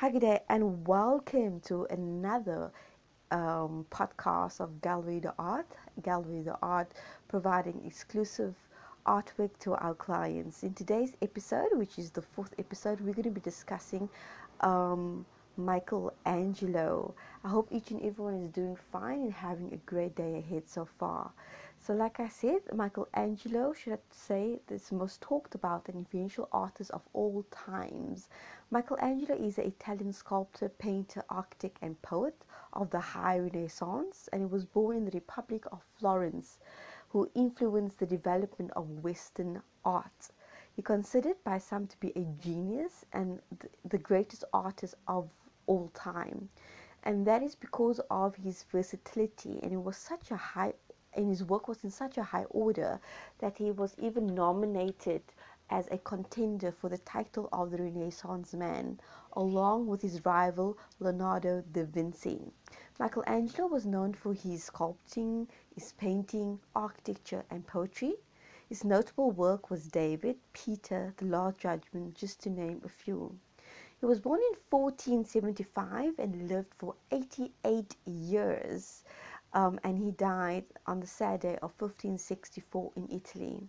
Hi, day, and welcome to another um, podcast of Gallery de Art. Gallery de Art providing exclusive artwork to our clients. In today's episode, which is the fourth episode, we're going to be discussing um, Michelangelo. I hope each and everyone is doing fine and having a great day ahead so far. So, like I said, Michelangelo, should I say, is most talked about and influential artist of all times. Michelangelo is an Italian sculptor, painter, architect, and poet of the High Renaissance, and he was born in the Republic of Florence, who influenced the development of Western art. He considered by some to be a genius and the greatest artist of all time. And that is because of his versatility, and it was such a high and his work was in such a high order that he was even nominated as a contender for the title of the Renaissance Man, along with his rival Leonardo da Vinci. Michelangelo was known for his sculpting, his painting, architecture, and poetry. His notable work was David, Pietà, The Last Judgment, just to name a few. He was born in 1475 and lived for 88 years, um, and he died on the Saturday of 1564 in Italy.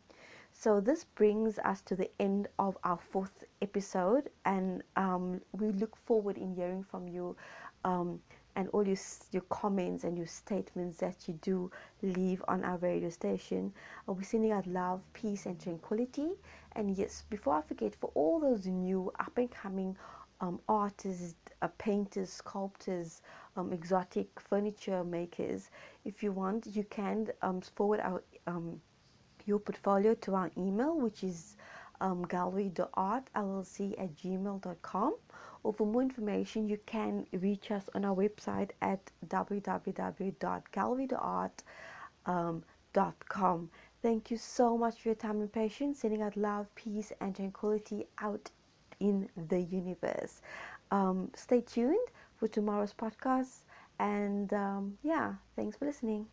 So this brings us to the end of our fourth episode, and um, we look forward in hearing from you um, and all your your comments and your statements that you do leave on our radio station. Uh, we're sending out love, peace, and tranquility. And yes, before I forget, for all those new up and coming um, artists, uh, painters, sculptors, um, exotic furniture makers, if you want, you can um, forward our um, your portfolio to our email, which is um, gallery.artllc at gmail.com. Or for more information, you can reach us on our website at www.gallery.art.com. Thank you so much for your time and patience, sending out love, peace, and tranquility out in the universe. Um, stay tuned for tomorrow's podcast. And um, yeah, thanks for listening.